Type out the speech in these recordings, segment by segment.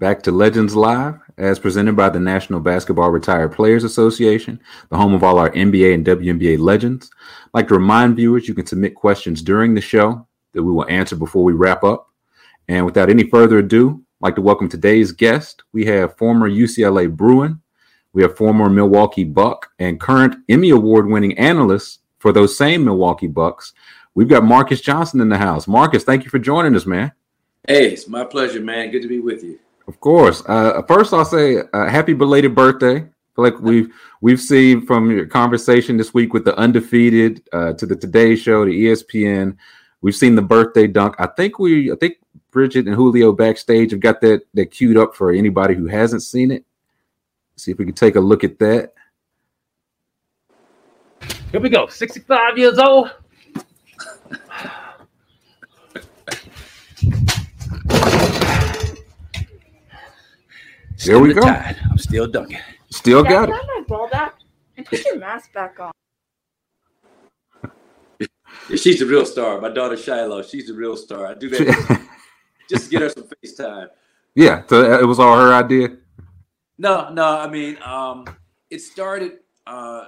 back to Legends Live, as presented by the National Basketball Retired Players Association, the home of all our NBA and WNBA legends. I'd like to remind viewers you can submit questions during the show that we will answer before we wrap up. And without any further ado, I'd like to welcome today's guest. We have former UCLA Bruin, we have former Milwaukee Buck, and current Emmy Award winning analyst for those same Milwaukee Bucks. We've got Marques Johnson in the house. Marques, thank you for joining us, man. Hey, it's my pleasure, man. Good to be with you. Of course. Uh, first, I'll say uh, happy belated birthday. Like we've we've seen from your conversation this week with the undefeated uh, to the Today Show to ESPN. We've seen the birthday dunk. I think we, I think Bridget and Julio backstage have got that that queued up for anybody who hasn't seen it. See if we can take a look at that. Here we go. 65 years old. There we Still go. tied. I'm still dunking. Still Dad, got it. I my ball back? And put your mask back on. She's the real star. My daughter Shiloh. She's the real star. I do that just to get her some FaceTime. yeah, so it was all her idea. No, no. I mean, um, it started. Uh,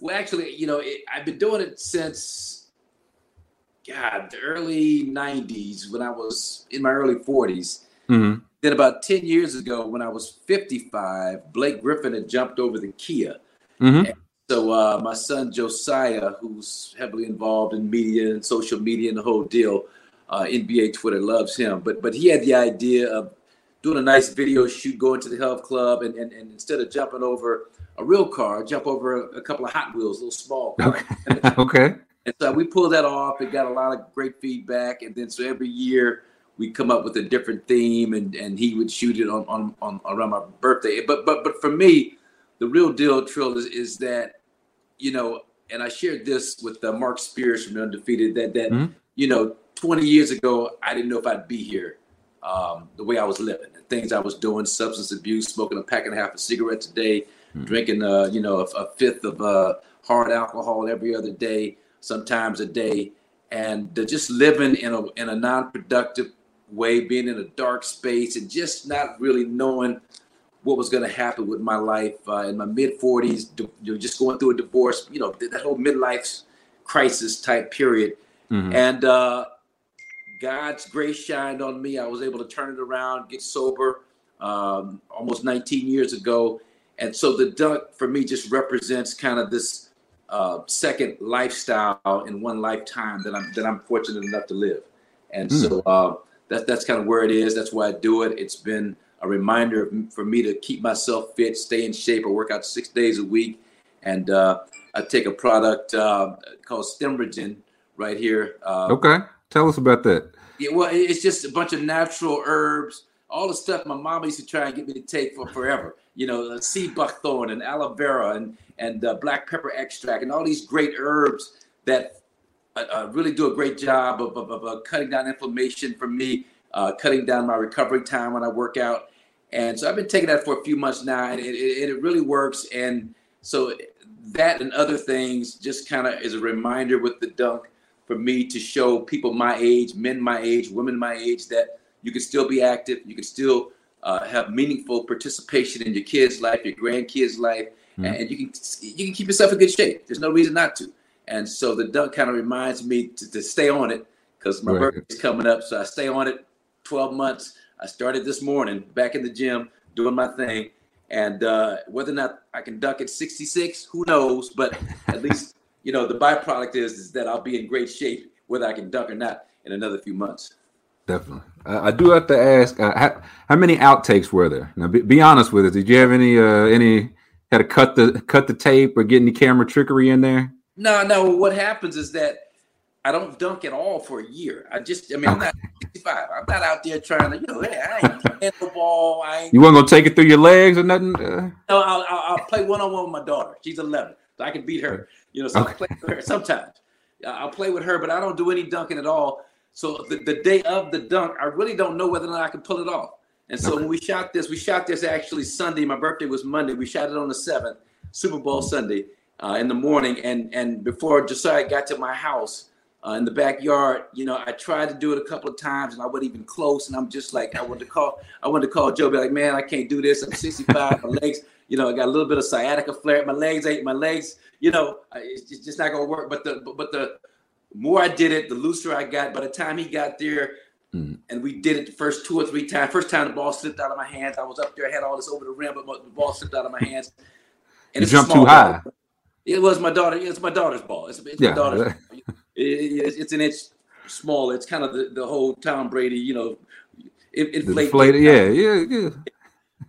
well, actually, you know, it, I've been doing it since God, the early '90s when I was in my early 40s. Mhm. Then about 10 years ago, when I was 55, Blake Griffin had jumped over the Kia. Mhm. So uh, my son Josiah, who's heavily involved in media and social media and the whole deal, uh, NBA Twitter loves him. But but he had the idea of doing a nice video shoot, going to the health club, and, and, and instead of jumping over a real car, jump over a, a couple of Hot Wheels, little small cars. okay. And so we pulled that off. It got a lot of great feedback. And then so every year we come up with a different theme and, and he would shoot it on, on, on around my birthday. But but but for me, the real deal, Trill, is, is that, you know, and I shared this with uh, Marc Spears from the Undefeated that that, Mhm. you know, 20 years ago, I didn't know if I'd be here. Um, the way I was living, the things I was doing, substance abuse, smoking a pack and a half of cigarettes a day, drinking, uh, you know, a, a fifth of uh, hard alcohol every other day, sometimes a day, and just living in a in a non-productive way, being in a dark space, and just not really knowing what was going to happen with my life uh, in my mid 40s. You know, just going through a divorce, you know, that whole midlife crisis type period, Mhm. and uh, God's grace shined on me. I was able to turn it around, get sober um, almost 19 years ago. And so the duck for me just represents kind of this uh, second lifestyle in one lifetime that I'm that I'm fortunate enough to live. And so uh, that's that's kind of where it is. That's why I do it. It's been a reminder for me to keep myself fit, stay in shape. I work out six days a week, and uh, I take a product uh, called Stemregen right here. Uh, Okay. Tell us about that. yeah, well, it's just a bunch of natural herbs, all the stuff my mama used to try and get me to take for forever. You know, sea buckthorn and aloe vera and and uh, black pepper extract and all these great herbs that uh, really do a great job of, of, of uh, cutting down inflammation for me, uh, cutting down my recovery time when I work out. And so I've been taking that for a few months now, and it, it, it really works. And so that and other things just kind of is a reminder with the dunk for me to show people my age, men my age, women my age, that you can still be active, you can still uh, have meaningful participation in your kids' life, your grandkids' life, Mhm. and you can you can keep yourself in good shape. There's no reason not to. And so the dunk kind of reminds me to, to stay on it because my Right. birthday's coming up. So I stay on it 12 months. I started this morning back in the gym doing my thing. And uh, whether or not I can dunk at 66, who knows? But at least, you know, the byproduct is, is that I'll be in great shape whether I can dunk or not in another few months. Definitely. Uh, I do have to ask, uh, how, how many outtakes were there? Now, be, be honest with us. Did you have any uh, any Got to cut the cut the tape or get any camera trickery in there. No, no. What happens is that I don't dunk at all for a year. I just, I mean, I'm not 65. I'm not out there trying to, you know, hey, I ain't playing the ball. I ain't. You weren't gonna take it through your legs or nothing. Uh, No, I'll, I'll, I'll play one on one with my daughter. She's 11, so I can beat her. You know, so I'll play with her sometimes. I'll play with her, but I don't do any dunking at all. So the, the day of the dunk, I really don't know whether or not I can pull it off. And so when we shot this, we shot this actually Sunday. My birthday was Monday. We shot it on the seventh, Super Bowl Sunday, uh, in the morning. And and before Josiah got to my house uh, in the backyard, you know, I tried to do it a couple of times, and I wasn't even close. And I'm just like, I wanted to call, I wanted to call Joe, be like, man, I can't do this. I'm 65, my legs, you know, I got a little bit of sciatica flare. My legs ain't, my legs, you know, it's just, just not gonna work. But the but, but the more I did it, the looser I got. By the time he got there, Mm. and we did it the first two or three times. First time the ball slipped out of my hands. I was up there, I had all this over the rim, but the ball slipped out of my hands. You it's jumped too high. ball. It was my daughter. It's my daughter's ball. It's, it's Yeah. my daughter's. It- it- it's an inch small. It's kind of the, the whole Tom Brady, you know, it, The inflate. yeah, yeah, yeah.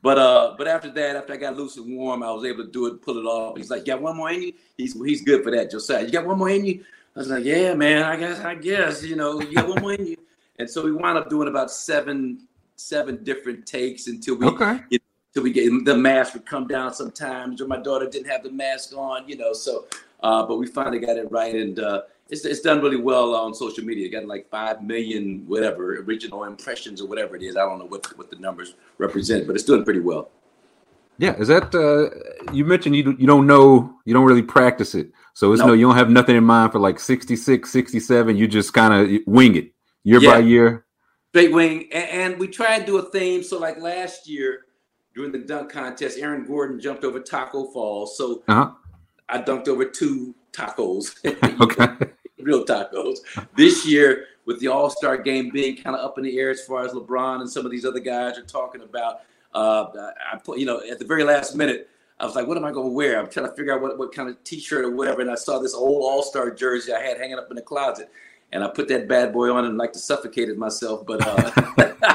But uh, but after that, after I got loose and warm, I was able to do it, pull it off. He's like, "You got one more in you?" He's he's good for that, Josiah. You got one more in you? I was like, "Yeah, man. I guess I guess you know you got one more in you." And so we wound up doing about seven seven different takes until we Okay. you till we get the mask would come down sometimes, or my daughter didn't have the mask on, you know. So, uh, but we finally got it right, and uh, it's it's done really well on social media. It got like five million whatever original impressions or whatever it is. I don't know what what the numbers represent, but it's doing pretty well. Yeah, is that uh you mentioned you you don't know you don't really practice it. So it's no, No. you don't have nothing in mind for like 66, 67, you just kind of wing it year by year. Straight wing, and, and we try and do a theme. So like last year during the dunk contest, Aaron Gordon jumped over Tacko Falls, so Uh-huh. I dunked over two tacos. Okay. real tacos. This year, with the All Star game being kind of up in the air as far as LeBron and some of these other guys are talking about, uh, I put, you know, at the very last minute, I was like, what am I going to wear? I'm trying to figure out what, what kind of t shirt or whatever. And I saw this old All Star jersey I had hanging up in the closet. And I put that bad boy on and like to suffocate it myself. But uh,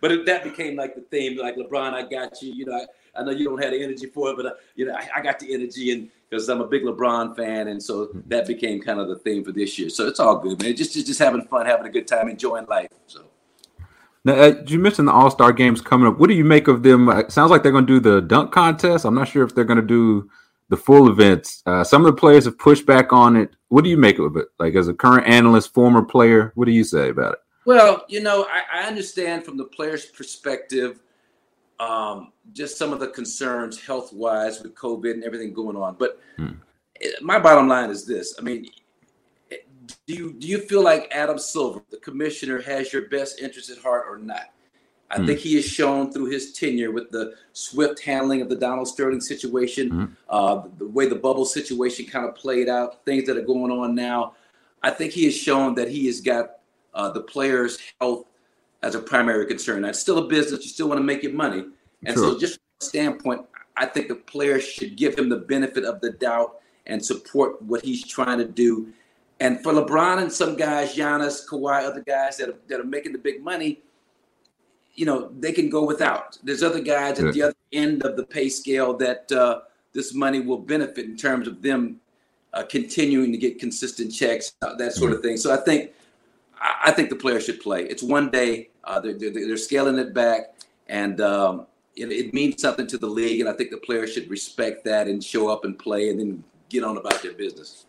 but it, that became like the theme, like LeBron, I got you. You know, I, I know you don't have the energy for it, but uh, you know, I, I got the energy, and because I'm a big LeBron fan, and so that became kind of the theme for this year. So it's all good, man. Just just, just having fun, having a good time, enjoying life. So Now, uh, you mentioned the All Star games coming up. What do you make of them? Uh, It sounds like they're going to do the dunk contest. I'm not sure if they're going to do the full events. Uh, some of the players have pushed back on it. What do you make of it? Like as a current analyst, former player, what do you say about it? Well, you know, I, I understand from the player's perspective, um, just some of the concerns health wise with COVID and everything going on. But Hmm. my bottom line is this: I mean, do you do you feel like Adam Silver, the commissioner, has your best interest at heart or not? I Hmm. think he has shown through his tenure with the swift handling of the Donald Sterling situation, Hmm. uh, the way the bubble situation kind of played out, things that are going on now. I think he has shown that he has got uh, the players' health as a primary concern. Now, it's still a business; you still want to make your money, and Sure. so just from that standpoint, I think the players should give him the benefit of the doubt and support what he's trying to do. And for LeBron and some guys, Giannis, Kawhi, other guys that are, that are making the big money, you know, they can go without. There's other guys Yeah. at the other end of the pay scale that uh, this money will benefit in terms of them uh, continuing to get consistent checks, uh, that sort of thing. So I think I think the players should play. It's one day. Uh, they're, they're, they're scaling it back, and um, it, it means something to the league. And I think the players should respect that and show up and play, and then get on about their business.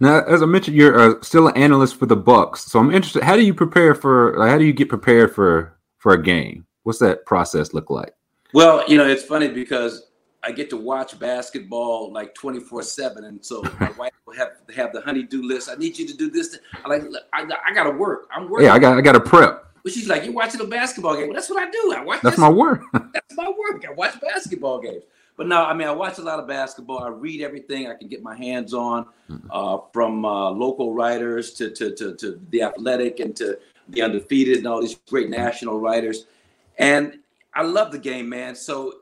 Now, as I mentioned, you're uh, still an analyst for the Bucks, so I'm interested. How do you prepare for? Like, how do you get prepared for for a game? What's that process look like? Well, you know, it's funny because I get to watch basketball like 24 7. And so my wife have, have the honeydew list. I need you to do this. I like, I, I got to work. I'm working. Yeah, I got I got to prep. But she's like, You're watching a basketball game. Well, that's what I do. I watch That's this- my work. that's my work. I watch basketball games. But no, I mean, I watch a lot of basketball. I read everything I can get my hands on, uh, from uh, local writers to, to to to the athletic and to the undefeated and all these great national writers. And I love the game, man. So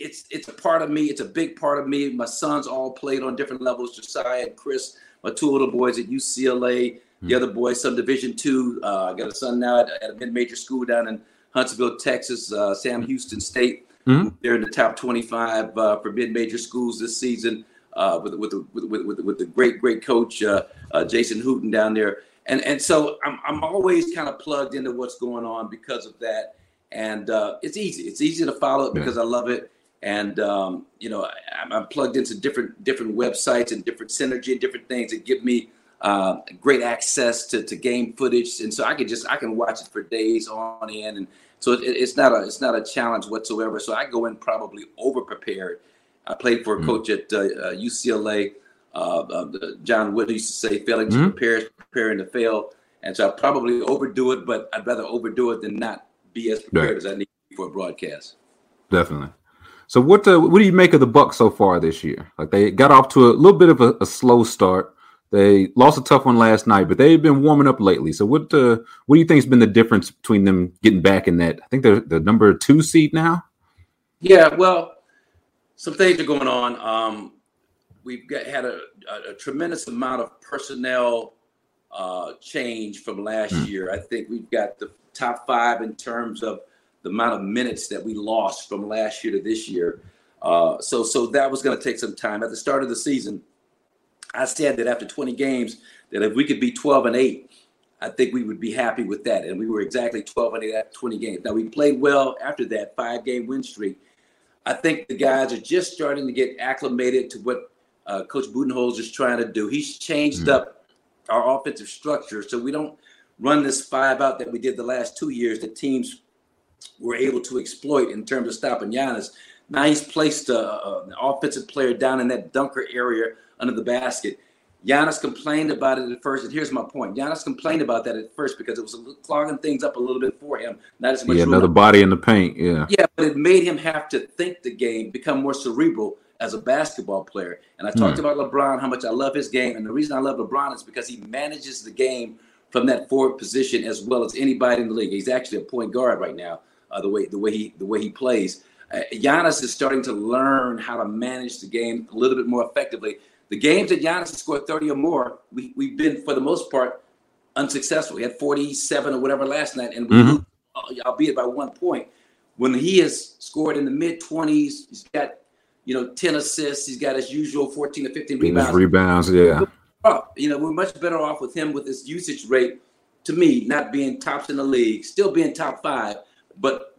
it's it's a part of me. It's a big part of me. My sons all played on different levels. Josiah and Kris, my two little boys at UCLA. The other boys, some Division two. Uh, I got a son now at, at a mid-major school down in Huntsville, Texas, uh, Sam Houston State. Mhm. They're in the top 25 uh, for mid-major schools this season uh, with with the, with, with, with, the great great coach uh, uh, Jason Hooten down there. And and so I'm I'm always kind of plugged into what's going on because of that. And uh, it's easy. It's easy to follow it because I love it. And um, you know, I, I'm- I'm plugged into different different websites and different synergy and different things that give me uh, great access to, to game footage. And so I can just I can watch it for days on end. And so it, it's not a it's not a challenge whatsoever. So I go in probably over prepared. I played for a Mhm. coach at uh, uh, UCLA. Uh, uh, John Wood used to say, "Failing to Mhm. prepare is preparing to fail." And so I probably overdo it, but I'd rather overdo it than not be as prepared Right. as I need for a broadcast. Definitely. So what what do you make of the Bucks so far this year? Like they got off to a little bit of a, a slow start. They lost a tough one last night, but they've been warming up lately. So what uh, what do you think has been the difference between them getting back in that? I think they're the number two seed now. Yeah, well, some things are going on. Um, we've got had a, a, a tremendous amount of personnel uh, change from last Mm. year. I think we've got the top five in terms of the amount of minutes that we lost from last year to this year. Uh, so, so that was going to take some time. At the start of the season, I said that after 20 games, that if we could be 12 and eight, I think we would be happy with that. And we were exactly 12 and eight after 20 games. Now we played well after that five game win streak. I think the guys are just starting to get acclimated to what uh, Coach Budenholzer is trying to do. He's changed Mhm. up our offensive structure so we don't run this five out that we did the last two years that teams were able to exploit in terms of stopping Giannis. Now he's placed a, a- an offensive player down in that dunker area under the basket. Giannis complained about it at first, and here's my point. Giannis complained about that at first because it was clogging things up a little bit for him. Not as much Yeah, room another body in the paint. Yeah. yeah, but it made him have to think the game, become more cerebral as a basketball player. And I talked Hmm. about LeBron, how much I love his game. And the reason I love LeBron is because he manages the game from that forward position as well as anybody in the league. He's actually a point guard right now, uh, the way the way he the way he plays. Uh, Giannis is starting to learn how to manage the game a little bit more effectively. The games that Giannis has scored 30 or more, we, we've been, for the most part, unsuccessful. He had 47 or whatever last night, and we Mhm. lose, uh, albeit by one point. When he has scored in the mid 20s, he's got, you know, 10 assists, he's got his usual 14 to 15 Rebounds. rebounds. Yeah. You know, we're much better off with him with his usage rate, to me, not being tops in the league, still being top five, but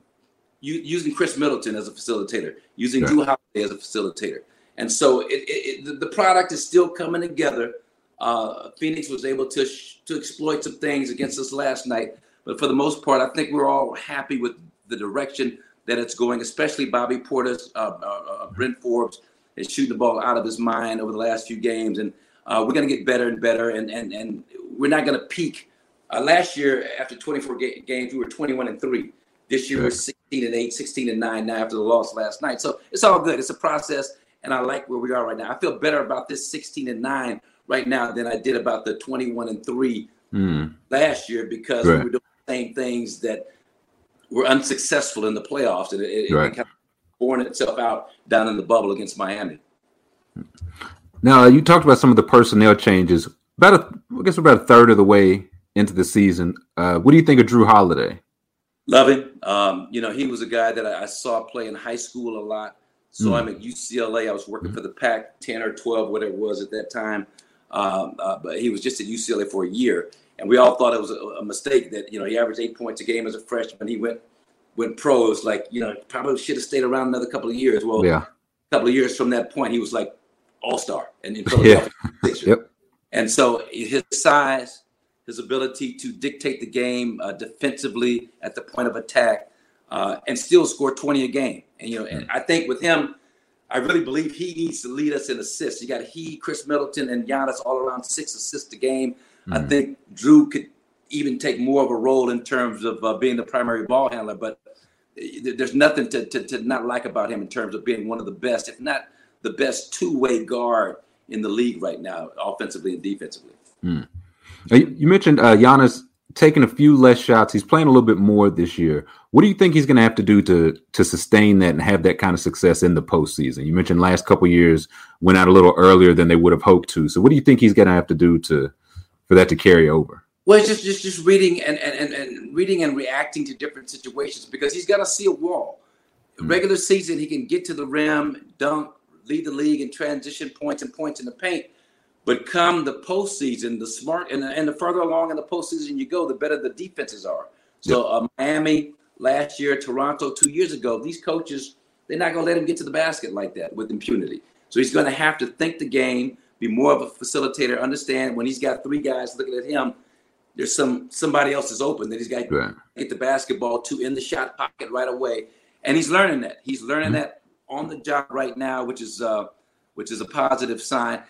you, using Khris Middleton as a facilitator, using Yeah. Jrue Holiday as a facilitator. And so it, it, it, the- product is still coming together. Uh, Phoenix was able to sh- to exploit some things against us last night, but for the most part, I think we're all happy with the direction that it's going. Especially Bobby Portis, uh, uh, uh, Bryn Forbes is shooting the ball out of his mind over the last few games, and uh, we're going to get better and better. And and and we're not going to peak. Uh, last year, after 24 ga- games, we were 21 and three. This year, we're 16 and 8, 16 and 9 now after the loss last night. So it's all good. It's a process, and I like where we are right now. I feel better about this 16 and 9 right now than I did about the 21 and 3 Mm. last year because Right. we were doing the same things that were unsuccessful in the playoffs. And it, it, Right. it kind of borne itself out down in the bubble against Miami. Now you talked about some of the personnel changes. About a, I guess we're about a third of the way into the season. Uh, what do you think of Jrue Holiday? Love him. Um, you know, he was a guy that I, I saw play in high school a lot. Saw him at UCLA. I was working for the Pac 10 or 12, whatever it was at that time. Um, uh, but he was just at UCLA for a year. And we all thought it was a, a mistake that, you know, he averaged eight points a game as a freshman. He went went pro. It was like, you know, probably should have stayed around another couple of years. Well, Yeah. a couple of years from that point, he was like all star and in Philadelphia. Sixers. Yep. And so his size, his ability to dictate the game uh, defensively at the point of attack, uh, and still score 20 a game. And you know, and I think with him, I really believe he needs to lead us in assists. You got he, Khris Middleton, and Giannis all around six assists a game. I Mhm. think Jrue could even take more of a role in terms of uh, being the primary ball handler. But uh, there's nothing to, to, to not like about him in terms of being one of the best, if not the best two-way guard in the league right now, offensively and defensively. Uh, You you mentioned uh, Giannis taking a few less shots. He's playing a little bit more this year. What do you think he's going to have to do to to sustain that and have that kind of success in the postseason? You mentioned last couple years went out a little earlier than they would have hoped to. So what do you think he's going to have to do to for that to carry over? Well, it's just just just reading and and, and, reading and reacting to different situations because he's got to see a wall. The regular season, he can get to the rim, dunk, lead the league in transition points and points in the paint. But come the postseason, the smart and, and the further along in the postseason you go, the better the defenses are. So uh, Miami last year, Toronto two years ago, these coaches they're not going to let him get to the basket like that with impunity. So he's going to have to think the game, be more of a facilitator, understand when he's got three guys looking at him, there's some somebody else is open that he's got to Right. get the basketball to in the shot pocket right away. And he's learning that. He's learning that on the job right now, which is uh, which is a positive sign.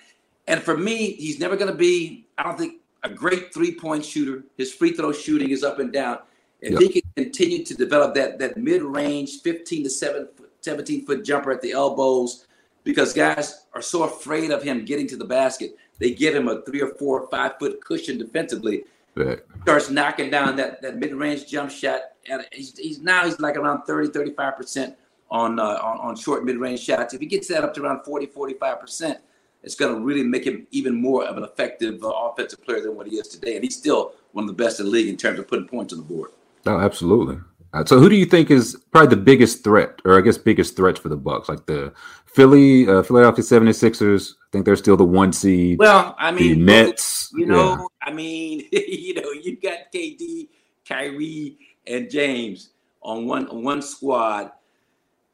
And for me, he's never going to be. I don't think a great three point shooter. His free throw shooting is up and down. If Yep. he can continue to develop that that mid range, 15 to 7, 17 foot jumper at the elbows, because guys are so afraid of him getting to the basket, they give him a three or four, five foot cushion defensively. Right. Starts knocking down that, that mid range jump shot. And he's, he's now he's like around 30, 35 percent on, uh, on on short mid range shots. If he gets that up to around 40, 45 percent, it's going to really make him even more of an effective uh, offensive player than what he is today. And he's still one of the best in the league in terms of putting points on the board. Oh, absolutely. Uh, so, who do you think is probably the biggest threat, or I guess biggest threats for the Bucks? Like the Philly, uh, Philadelphia 76ers. I think they're still the one seed. Well, I the mean, Nets. You know, yeah. I mean, you know, you got KD, Kyrie, and James on one on one squad.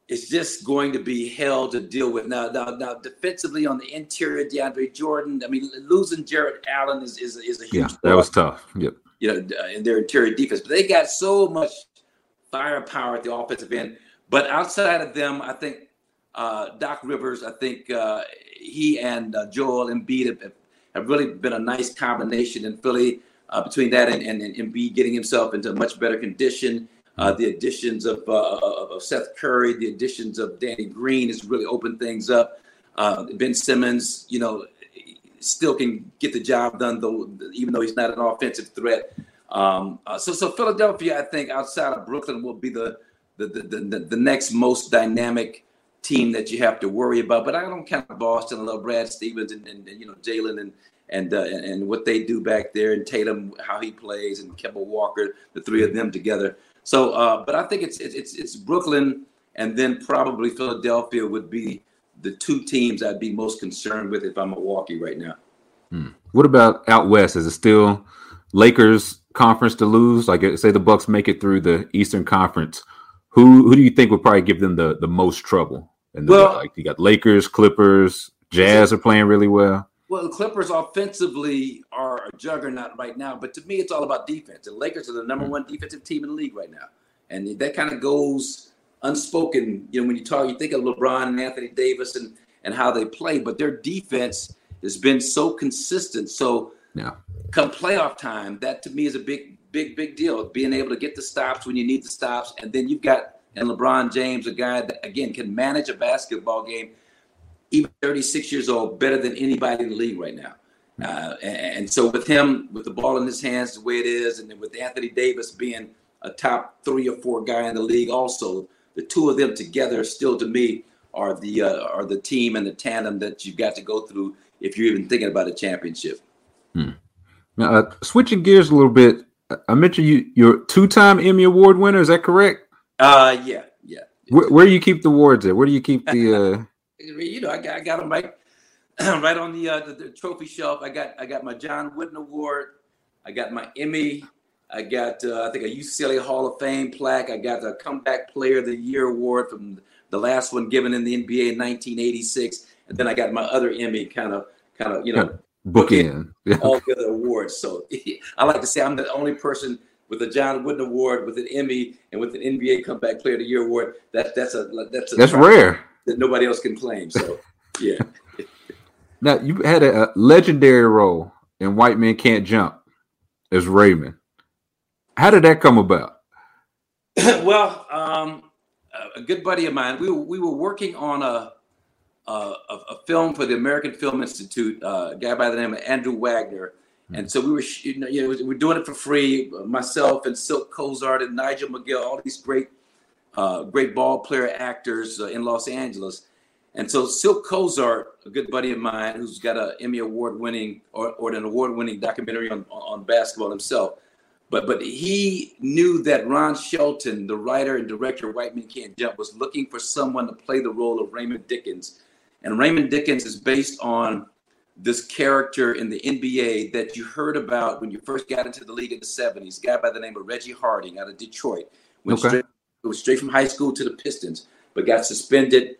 It's just going to be hell to deal with. Now, now, now, defensively on the interior, DeAndre Jordan. I mean, losing Jarrett Allen is is, is a huge. yeah, that was tough. Yep. you know, uh, in their interior defense. But they got so much firepower at the offensive end. But outside of them, I think uh, Doc Rivers, I think uh, he and uh, Joel Embiid have, have really been a nice combination in Philly. Uh, between that and, and, and Embiid getting himself into much better condition, uh, the additions of, uh, of Seth Curry, the additions of Danny Green has really opened things up. Uh, ben Simmons, you know, still can get the job done, though, even though he's not an offensive threat. Um, uh, so, so Philadelphia, I think, outside of Brooklyn, will be the the, the the the next most dynamic team that you have to worry about. But I don't count Boston. I love Brad Stevens and, and, and, you know Jaylen and and, uh, and and what they do back there, and Tatum, how he plays, and Kemba Walker, the three of them together. So, uh, but I think it's it's it's, Brooklyn, and then probably Philadelphia would be the two teams I'd be most concerned with if I'm Milwaukee right now. What about out west? Is it still Lakers conference to lose? Like, say the Bucks make it through the Eastern Conference, who who do you think would probably give them the the most trouble? And Well- like you got Lakers, Clippers, Jazz are playing really well. Well, the Clippers offensively are a juggernaut right now, but to me, it's all about defense. The Lakers are the number mm. one defensive team in the league right now, and that kind of goes unspoken. You know, when you talk, you think of LeBron and Anthony Davis and and how they play, but their defense has been so consistent. So, Yeah. come playoff time, that to me is a big, big, big deal. Being able to get the stops when you need the stops, and then you've got and LeBron James, a guy that again can manage a basketball game even 36 years old, better than anybody in the league right now. Uh, and, so with him, with the ball in his hands the way it is, and then with Anthony Davis being a top three or four guy in the league, also the two of them together, still to me, are the uh, are the team and the tandem that you've got to go through if you're even thinking about a championship. Now, uh, switching gears a little bit, I- mentioned you you're two-time Emmy Award winner. Is that correct? Uh, yeah, yeah. Where, where do you keep the awards at? Where do you keep the? You know, I got, I got them right, right on the, uh, the the trophy shelf. I got I got my John Wooden Award. I got my Emmy. I got uh, I think a UCLA Hall of Fame plaque. I got the Comeback Player of the Year award from the last one given in the NBA in 1986, and then I got my other Emmy kind of kind of you know bookend. Yeah. all the other awards. So I like to say I'm the only person with a John Wooden Award, with an Emmy, and with an NBA Comeback Player of the Year award. That that's a that's a That's rare. That nobody else can claim. So yeah. Now you had a, a legendary role in White Men Can't Jump as Raymond. How did that come about? well, um, a- good buddy of mine, we were, we were working on a, a, a a film for the American Film Institute, uh, a guy by the name of Andrew Wagner. And so we were, you know, you know, we we're doing it for free. Myself and Silk Cozart and Nigel McGill, all these great, uh, great ball player actors uh, in Los Angeles. And so Silk Cozart, a good buddy of mine, who's got an Emmy award winning or, or an award winning documentary on, on basketball himself, but but he knew that Ron Shelton, the writer and director of White Men Can't Jump, was looking for someone to play the role of Raymond Dickens. And Raymond Dickens is based on this character in the NBA that you heard about when you first got into the league in the 70s, a guy by the name of Reggie Harding out of Detroit. Went Okay. Straight, was straight from high school to the Pistons, but got suspended.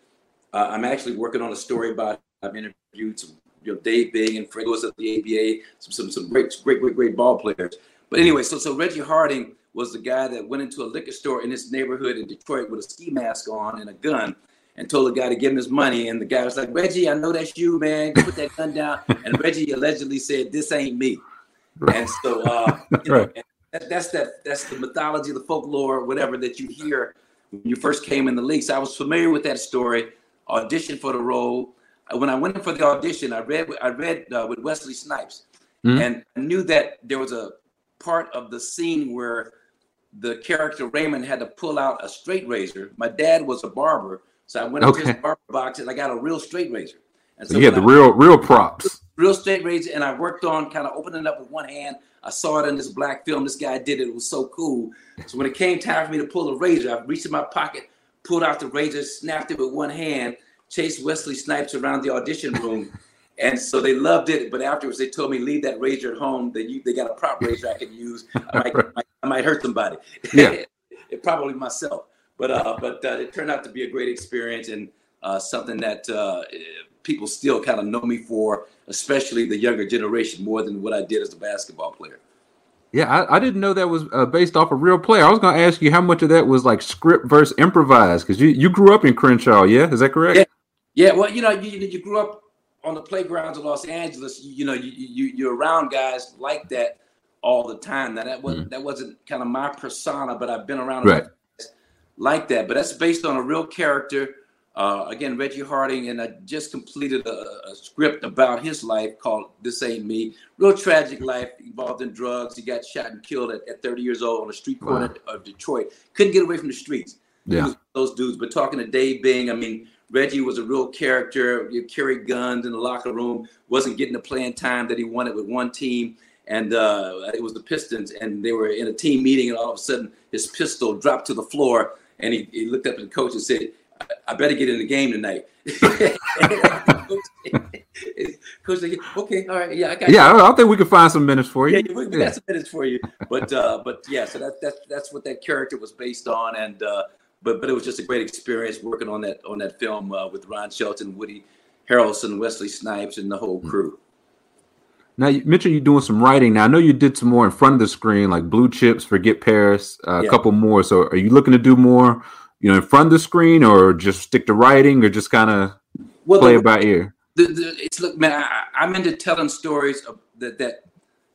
Uh, I'm actually working on a story about I've interviewed some, you know, Dave Bing and Fred was at the ABA, some some some great great great great ball players. But anyway, so so Reggie Harding was the guy that went into a liquor store in his neighborhood in Detroit with a ski mask on and a gun and told the guy to give him his money. And the guy was like, Reggie, I know that's you, man. Put that gun down. And Reggie allegedly said, This ain't me. And so uh, you know, Right. and that, that's that that's the mythology, the folklore, whatever that you hear when you first came in the league. So I was familiar with that story, auditioned for the role. When I went in for the audition, I read I read uh, with Wesley Snipes, Mhm. and I knew that there was a part of the scene where the character Raymond had to pull out a straight razor. My dad was a barber, so I went into his barber box and I got a real straight razor. And So you had the I- real real props. Real estate razor, and I worked on kind of opening it up with one hand. I saw it in this black film. This guy did it. It was so cool. So when it came time for me to pull the razor, I reached in my pocket, pulled out the razor, snapped it with one hand, chased Wesley Snipes around the audition room. And so they loved it, but afterwards they told me leave that razor at home. That you they got a prop razor I can use. I might, might- I might hurt somebody. Yeah. it probably myself. But uh, but uh, it turned out to be a great experience and uh, something that uh, people still kind of know me for, especially the younger generation, more than what I did as a basketball player. Yeah, I, I didn't know that was uh, based off a real player. I was going to ask you how much of that was like script versus improvised because you, you grew up in Crenshaw, yeah? Is that correct? Yeah. Yeah, well, you know, you, you grew up on the playgrounds of Los Angeles. You, you know, you, you you're around guys like that all the time. Now that wasn't that wasn't kind of my persona, but I've been around Right. guys like that. But that's based on a real character. Uh, again, Reggie Harding, and I just completed a, a script about his life called "This Ain't Me." Real tragic life, involved in drugs. He got shot and killed at, at 30 years old on a street corner of Detroit. Couldn't get away from the streets. Yeah. those dudes. But talking to Dave Bing, I mean, Reggie was a real character. He carried guns in the locker room, wasn't getting the playing time that he wanted with one team. And uh, it was the Pistons, and they were in a team meeting, and all of a sudden his pistol dropped to the floor, and he, he looked up at the coach and said, I, better get in the game tonight. coach okay, all right, yeah, I got Yeah, I, I think we can find some minutes for you. yeah, we, got some minutes for you. But uh, but yeah, so that, that's that's what that character was based on, and uh, but but it was just a great experience working on that on that film uh, with Ron Shelton, Woody Harrelson, Wesley Snipes, and the whole crew. Now you mentioned you're doing some writing. Now I know you did some more in front of the screen, like Blue Chips, Forget Paris, uh, a couple more. So are you looking to do more, you know, in front of the screen, or just stick to writing, or just kind of Well, play the- it by ear? the, the, it's look, man, I, I'm into telling stories of that, that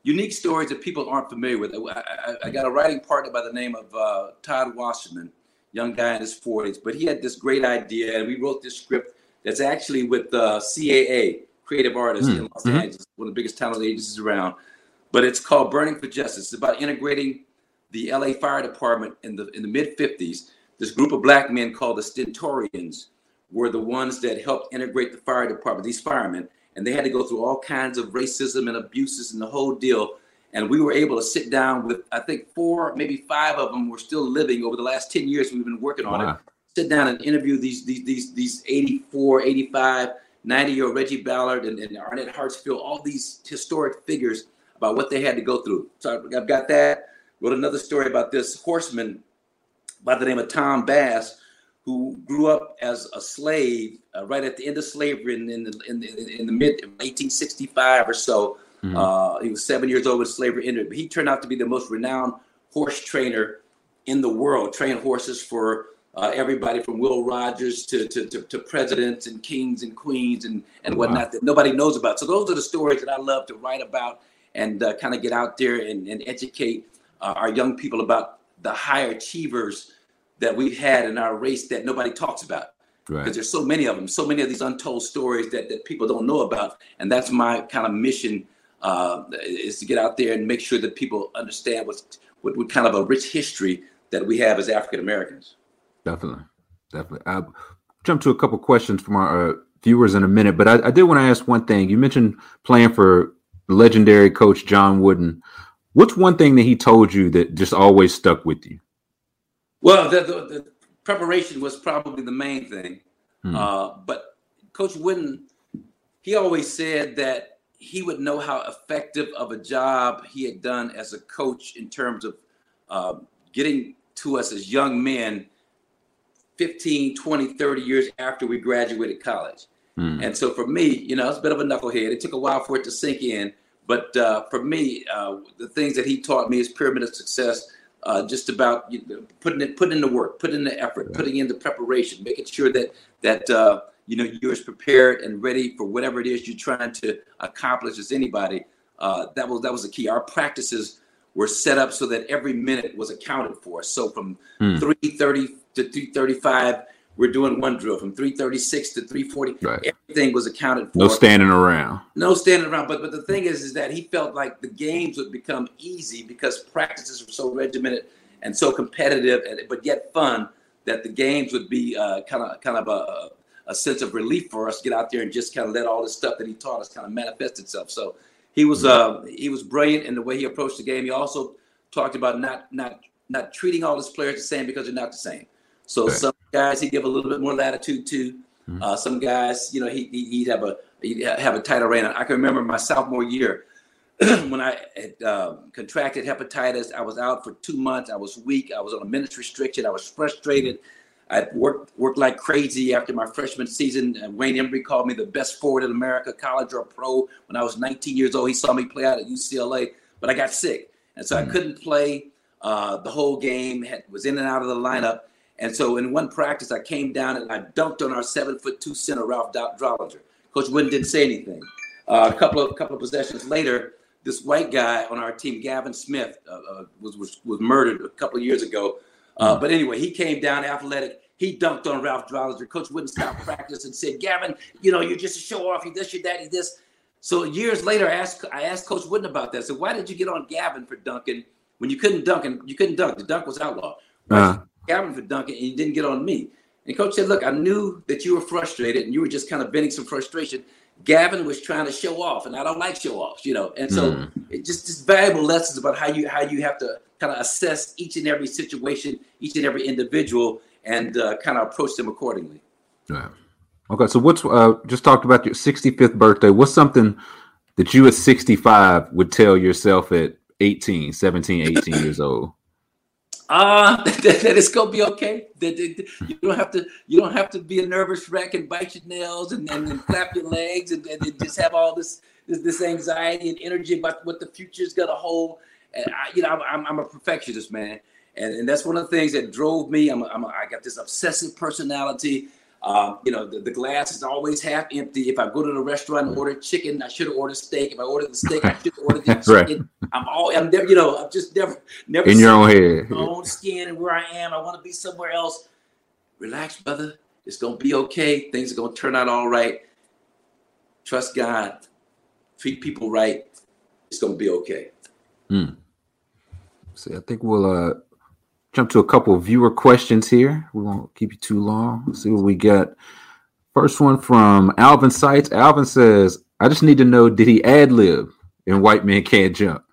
unique stories that people aren't familiar with. I, I, I got a writing partner by the name of uh, Todd Wasserman, young guy in his 40s, but he had this great idea, and we wrote this script that's actually with uh, CAA, Creative Artists in Los Mhm. Angeles, one of the biggest talent agencies around. But it's called Burning for Justice. It's about integrating the LA Fire Department in the in the mid 50s. This group of black men called the Stentorians were the ones that helped integrate the fire department, these firemen, and they had to go through all kinds of racism and abuses and the whole deal. And we were able to sit down with, I think, four, maybe five of them were still living over the last 10 years we've been working on it. Sit down and interview these these these these 84, 85, 90 year old Reggie Ballard and, and Arnett Hartsfield, all these historic figures about what they had to go through. So I've got that. Wrote another story about this horseman by the name of Tom Bass, who grew up as a slave uh, right at the end of slavery in, in, the, in, the, in the mid 1865 or so. Mhm. Uh, he was seven years old when slavery ended, but he turned out to be the most renowned horse trainer in the world, trained horses for uh, everybody from Will Rogers to, to, to, to presidents and kings and queens and, and Wow. whatnot that nobody knows about. So those are the stories that I love to write about and uh, kind of get out there and, and educate uh, our young people about the high achievers that we've had in our race that nobody talks about because Right. there's so many of them, so many of these untold stories that, that people don't know about. And that's my kind of mission uh, is to get out there and make sure that people understand what's what, what kind of a rich history that we have as African Americans. Definitely, definitely. I'll jump to a couple questions from our uh, viewers in a minute, but I, I did want to ask one thing. You mentioned playing for legendary coach John Wooden. What's one thing that he told you that just always stuck with you? Well, the, the, the preparation was probably the main thing. Hmm. Uh, but Coach Wooden, he always said that he would know how effective of a job he had done as a coach in terms of uh, getting to us as young men 15, 20, 30 years after we graduated college. Hmm. And so for me, you know, it's a bit of a knucklehead. It took a while for it to sink in. But uh, for me, uh, the things that he taught me is pyramid of success. Uh, just about you know, putting it, putting in the work, putting in the effort, putting in the preparation, making sure that that uh, you know you're as prepared and ready for whatever it is you're trying to accomplish as anybody. Uh, that was that was the key. Our practices were set up so that every minute was accounted for. So from Hmm. 3:30 to 3:35, we're doing one drill. From 3:36 to 3:40, Right. everything was accounted for No standing around. no standing around. But but the thing is, is that he felt like the games would become easy because practices were so regimented and so competitive, and, but yet fun. That the games would be kind of kind of a, a sense of relief for us to get out there and just kind of let all this stuff that he taught us kind of manifest itself. So he was uh, he was brilliant in the way he approached the game. He also talked about not not not treating all his players the same because they're not the same. So Right. some guys he give a little bit more latitude to. Mhm. Uh, some guys, you know, he, he he'd have a he'd have a tighter rein. I can remember my sophomore year when I had um, contracted hepatitis. I was out for two months. I was weak. I was on a minutes restriction. I was frustrated. I worked worked like crazy after my freshman season. And Wayne Embry called me the best forward in America, college or pro. When I was 19 years old, he saw me play out at UCLA, but I got sick, and so I Mhm. couldn't play uh, the whole game. Had, was in and out of the lineup. And so in one practice, I came down and I dunked on our seven foot two center, Ralph Drollinger. Coach Wooden didn't say anything. Uh, a couple of couple of possessions later, this white guy on our team, Gavin Smith, uh, uh, was, was was murdered a couple of years ago. Uh, but anyway, he came down athletic. He dunked on Ralph Drollinger. Coach Wooden stopped practice and said, "Gavin, you know you're just a show off. You this, your daddy this." So years later, I asked I asked Coach Wooden about that. So why did you get on Gavin for dunking when you couldn't dunk and you couldn't dunk? The dunk was outlawed. Did Gavin for dunking, and you didn't get on me. And coach said, "Look, I knew that you were frustrated, and you were just kind of venting some frustration. Gavin was trying to show off, and I don't like show offs, you know. And so, Mm. it just just valuable lessons about how you how you have to kind of assess each and every situation, each and every individual, and uh, kind of approach them accordingly. Yeah. Okay, so what's uh just talked about your 65th birthday. What's something that you at 65 would tell yourself at 18, 17, 18 years old? Uh that, that it's gonna be okay. That, that- you don't have to you don't have to be a nervous wreck and bite your nails and, and, flap your legs and, and, just have all this, this this anxiety and energy about what the future's gonna hold. And I, you know, I'm, I'm, a perfectionist, man, and, and that's one of the things that drove me. I'm, I'm a, I got this obsessive personality. Um, you know, the, the glass is always half empty. If I go to the restaurant and order chicken, I should have ordered steak. If I ordered the steak, I should have ordered the Right. chicken. I'm all, I'm never, you know, I'm just never, never In your own head. my own skin and where I am. I want to be somewhere else. Relax, brother. It's gonna be okay. Things are gonna turn out all right. Trust God. Treat people right. It's gonna be okay. See, I think we'll uh jump to a couple of viewer questions here. We won't keep you too long. Let's see what we got. First one from Alvin Sites. Alvin says, I just need to know did he ad lib in White Man Can't Jump?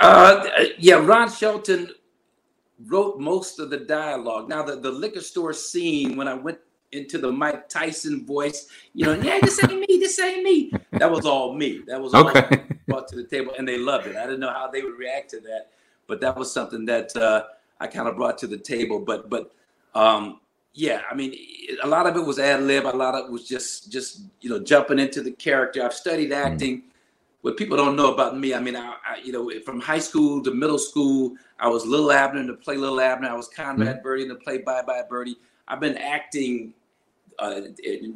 Uh, yeah, Ron Shelton wrote most of the dialogue. Now, the, the liquor store scene, when I went into the Mike Tyson voice, you know, yeah, this ain't me, this ain't me. That was all me. That was all brought to the table, and they loved it. I didn't know how they would react to that, but that was something that uh, I kind of brought to the table. But, but um, yeah, I mean, a lot of it was ad lib. A lot of it was just, just you know, jumping into the character. I've studied acting what people don't know about me, I mean, I, I you know, from high school to middle school, I was Little Abner to play Little Abner. I was Conrad Birdie to play Bye Bye Birdie. I've been acting uh,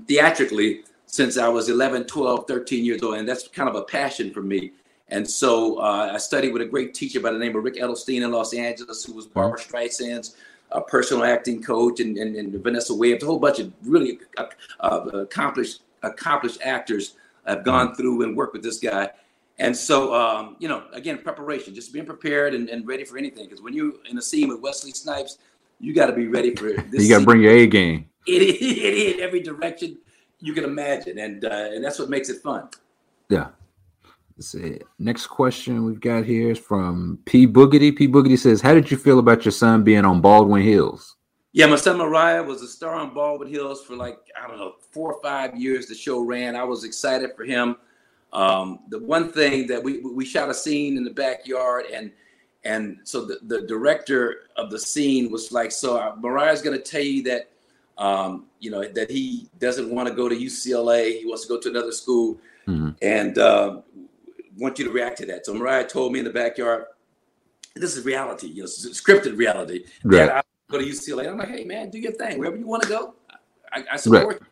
theatrically since I was 11, 12, 13 years old, and that's kind of a passion for me. And so uh, I studied with a great teacher by the name of Rick Edelstein in Los Angeles, who was Barbra Streisand's uh, personal acting coach, and, and, and Vanessa Williams, a whole bunch of really uh, uh, accomplished accomplished actors have gone through and worked with this guy. And so, um, you know, again, preparation, just being prepared and, and ready for anything. Because when you're in a scene with Wesley Snipes, you got to be ready for this. You got to bring your A game. it, it, it in every direction you can imagine, and uh, and that's what makes it fun. Yeah. Let's see. Next question we've got here is from P Boogity. P Boogity says, "How did you feel about your son being on Baldwin Hills?" Yeah, my son Mariah was a star on Baldwin Hills for like I don't know four or five years. The show ran. I was excited for him. Um, the one thing that we we shot a scene in the backyard and and so the, the director of the scene was like, so uh, Mariah's going to tell you that um, you know that he doesn't want to go to UCLA. He wants to go to another school, Mhm. and uh, want you to react to that. So Mariah told me in the backyard, this is reality, you know, scripted reality. Right. Dad, I go to UCLA. I'm like, hey man, do your thing. Wherever you want to go, I, I support. you.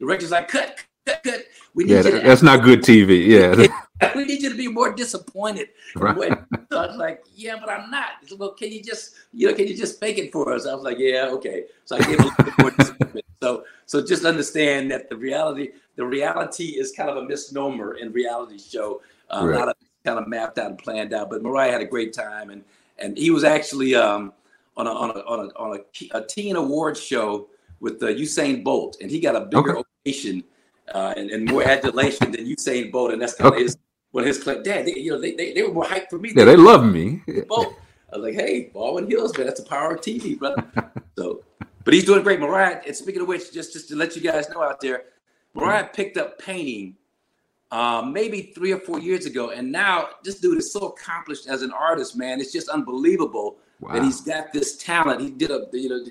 The director's like, cut, cut, cut. We need Yeah, you that- to that's not good TV. Yeah, we need you to be more disappointed. Right. So I was like, yeah, but I'm not. Said, well, can you just, you know, can you just fake it for us? I was like, yeah, okay. So I gave a little bit more disappointment. So, so just understand that the reality, the reality is kind of a misnomer in reality show. Uh, Right. A lot of kind of mapped out and planned out. But Mariah had a great time, and and he was actually um, on a on a on a on a, a teen awards show with uh, Usain Bolt, and he got a bigger Okay. ovation uh, and, and more adulation than Usain Bolt, and that's kind of his one his. Dad, they, you know, they, they, they were more hyped for me. yeah, they love me. Bolt. I was like, hey, Baldwin Hills, man, that's the power of TV, brother. so, but he's doing great. Mariah, and speaking of which, just just to let you guys know out there, Mariah picked up painting um, maybe three or four years ago, and now this dude is so accomplished as an artist, man. It's just unbelievable that he's got this talent. He did a, you know,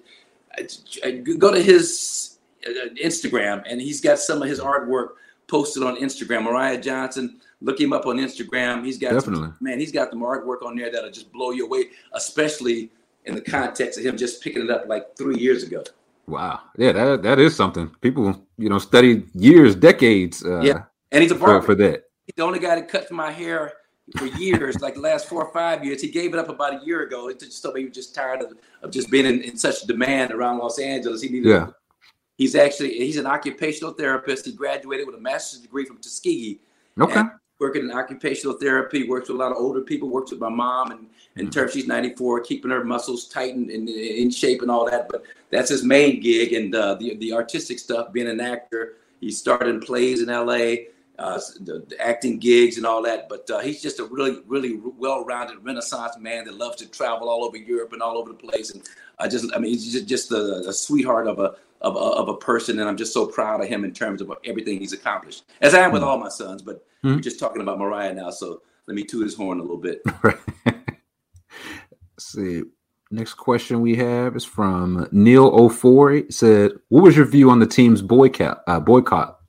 uh, go to his uh, Instagram, and he's got some of his artwork posted on Instagram. Mariah Johnson, look him up on Instagram. He's got some- Definitely. man, he's got the artwork on there that'll just blow you away, especially in the context of him just picking it up like three years ago. Wow. Yeah, that that is something. People, you know, study years, decades. Uh, Yeah, and he's a for, barber. for that. He's the only guy that cut my hair for years, like the last four or five years. He gave it up about a year ago. It just told me he was just tired of, of just being in, in such demand around Los Angeles. He needed. Yeah. He's actually he's an occupational therapist. He graduated with a master's degree from Tuskegee. Okay. and working in occupational therapy, works with a lot of older people, works with my mom and in terms she's 94, keeping her muscles tight and in, in shape and all that. But that's his main gig and uh, the, the artistic stuff, being an actor. He started in plays in LA, uh, the, the acting gigs and all that. But uh, he's just a really, really well-rounded Renaissance man that loves to travel all over Europe and all over the place. And I just, I mean, he's just, just a, a sweetheart of a, of a of a person, and I'm just so proud of him in terms of everything he's accomplished, as I am with all my sons. But Mhm. we're just talking about Mariah now, so let me toot his horn a little bit. See. Next question we have is from Neil O'Four. Said, "What was your view on the team's boycott uh, boycott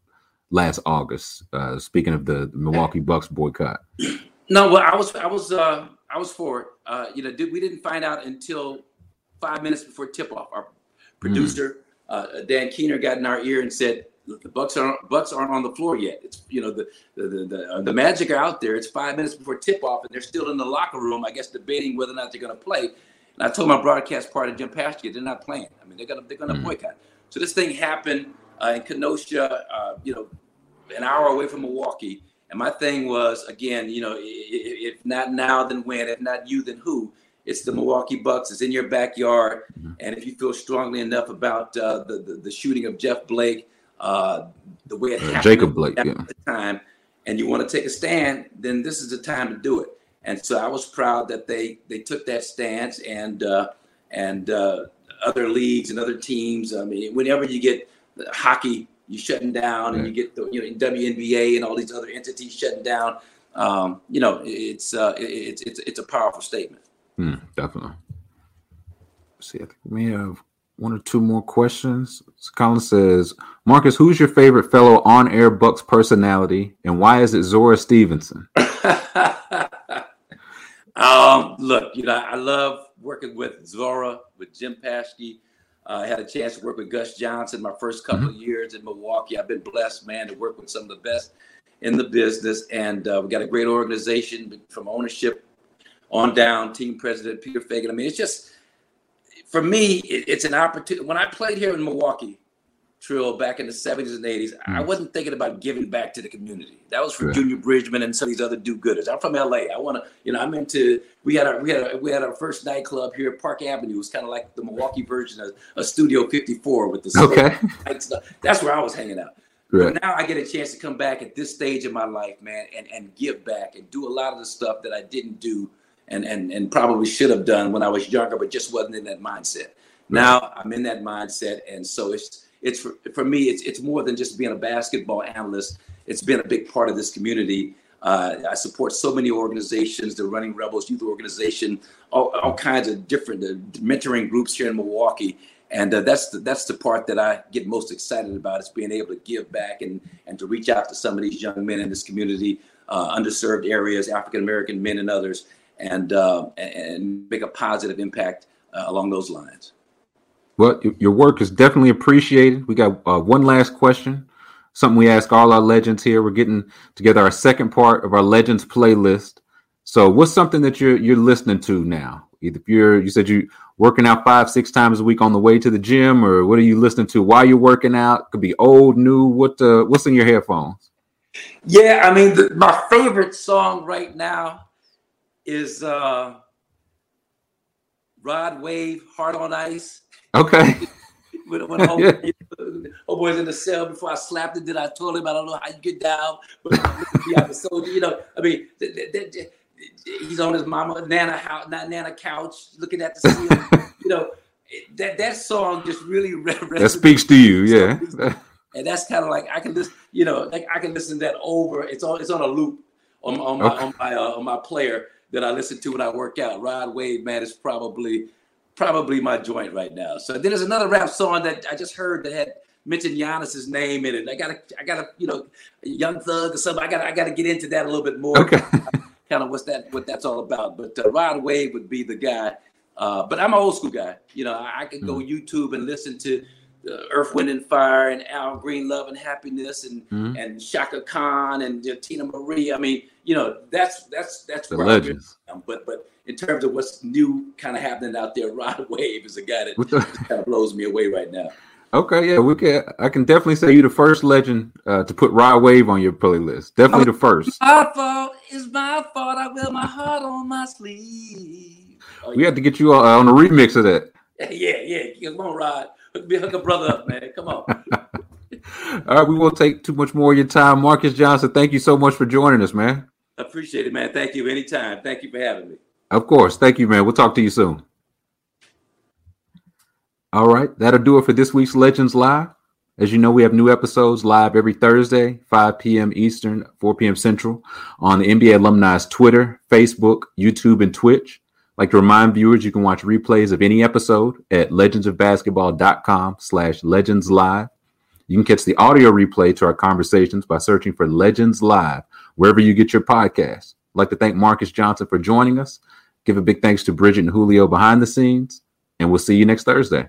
last August? Uh, speaking of the Milwaukee Bucks boycott." No, well, I was I was uh, I was for it. Uh, you know, did, we didn't find out until five minutes before tip off. Our producer uh, Dan Keener got in our ear and said, "The Bucks aren't Bucks aren't on the floor yet. It's you know the the the, the, uh, the Magic are out there. It's five minutes before tip off, and they're still in the locker room. I guess debating whether or not they're going to play." And I told my broadcast partner Jim Paschke, they're not playing. I mean, they're gonna they're gonna Mhm. boycott. So this thing happened uh, in Kenosha, uh, you know, an hour away from Milwaukee. And my thing was, again, you know, if not now, then when? If not you, then who? It's the Milwaukee Bucks. It's in your backyard. Mhm. And if you feel strongly enough about uh, the, the the shooting of Jeff Blake, uh, the way it Uh, happened Jacob Blake, at yeah. the time, and you want to take a stand, then this is the time to do it. And so I was proud that they they took that stance, and uh, and uh, other leagues and other teams. I mean, whenever you get hockey, you shutting down, and you get the you know WNBA and all these other entities shutting down. Um, you know, it's uh, it's it's it's a powerful statement. Hmm, definitely. Let's see, I think we may have one or two more questions. Colin says, Marques, who's your favorite fellow on-air Bucks personality, and why is it Zora Stevenson? um, look, you know, I love working with Zora, with Jim Paschke. Uh, I had a chance to work with Gus Johnson my first couple of years in Milwaukee. I've been blessed, man, to work with some of the best in the business, and uh, we got a great organization from ownership on down. Team president Peter Feigin. I mean, it's just for me, it, it's an opportunity. When I played here in Milwaukee, Trill back in the 70s and 80s, I Mm. wasn't thinking about giving back to the community. That was for Right. Junior Bridgeman and some of these other do-gooders. I'm from LA. I want to, you know, I'm into. We had our we had our, we had our first nightclub here at Park Avenue. It was kind of like the Milwaukee version of a Studio 54 with the Okay. lights and stuff. That's where I was hanging out. Right. But now I get a chance to come back at this stage of my life, man, and, and give back and do a lot of the stuff that I didn't do and, and, and probably should have done when I was younger, but just wasn't in that mindset. Now I'm in that mindset. And so it's, it's for, for me, it's, it's more than just being a basketball analyst. It's been a big part of this community. Uh, I support so many organizations, the Running Rebels Youth Organization, all, all kinds of different uh, mentoring groups here in Milwaukee and uh, that's the, that's the part that I get most excited about is being able to give back and and to reach out to some of these young men in this community, uh, underserved areas, African American men and others, and uh, and make a positive impact uh, along those lines. Well, your work is definitely appreciated. We got uh, one last question, something we ask all our legends here. We're getting together our second part of our legends playlist. So, what's something that you're you're listening to now? Either if you're you said you working out five, six times a week on the way to the gym, or what are you listening to while you're working out? Could be old, new. What uh, what's in your headphones? Yeah, I mean, the, my favorite song right now is uh, Rod Wave, Heart on Ice. Okay. when when homeboy, homeboy's in the cell before I slapped it, then I told him I don't know how you get down, but so you know, I mean, th- th- th- he's on his mama nana house, not nana couch, looking at the ceiling. you know, that that song just really resonates. That speaks to you, yeah. and that's kind of like I can listen, you know, like I can listen to that over. It's on it's on a loop on, on my Okay. on my uh, on my player that I listen to when I work out. Rod Wave, man, is probably probably my joint right now. So then there's another rap song that I just heard that had mentioned Giannis's name in it. I gotta I gotta you know, Young Thug or something. I gotta I gotta get into that a little bit more. Okay. kind of what's that what that's all about. But uh, Rod Wave would be the guy. Uh, but I'm an old school guy. You know, I, I can go YouTube and listen to uh, Earth, Wind, and Fire and Al Green, Love and Happiness, and Mhm. and Chaka Khan and uh, Teena Marie. I mean, you know, that's that's that's The where I really legends. But but in terms of what's new, kind of happening out there, Rod Wave is a guy that the- kind of blows me away right now. Okay, yeah, we can. I can definitely say you the first legend uh, to put Rod Wave on your playlist. Definitely the first. My fault is my fault. I wear my heart on my sleeve. Oh, We had to get you uh, on a remix of that. yeah, yeah. Come on, Rod. Hook me, hook a brother up, man. Come on. All right, we won't take too much more of your time, Marques Johnson. Thank you so much for joining us, man. Appreciate it, man. Thank you. Anytime. Thank you for having me. Of course, thank you, man. We'll talk to you soon. All right, that'll do it for this week's Legends Live. As you know, we have new episodes live every Thursday, 5 p.m. Eastern, 4 p.m. Central, on the NBA Alumni's Twitter, Facebook, YouTube, and Twitch. Like to remind viewers you can watch replays of any episode at legendsofbasketball.com slash legends live. You can catch the audio replay to our conversations by searching for Legends Live wherever you get your podcasts. I'd like to thank Marques Johnson for joining us. Give a big thanks to Bridget and Julio behind the scenes, and we'll see you next Thursday.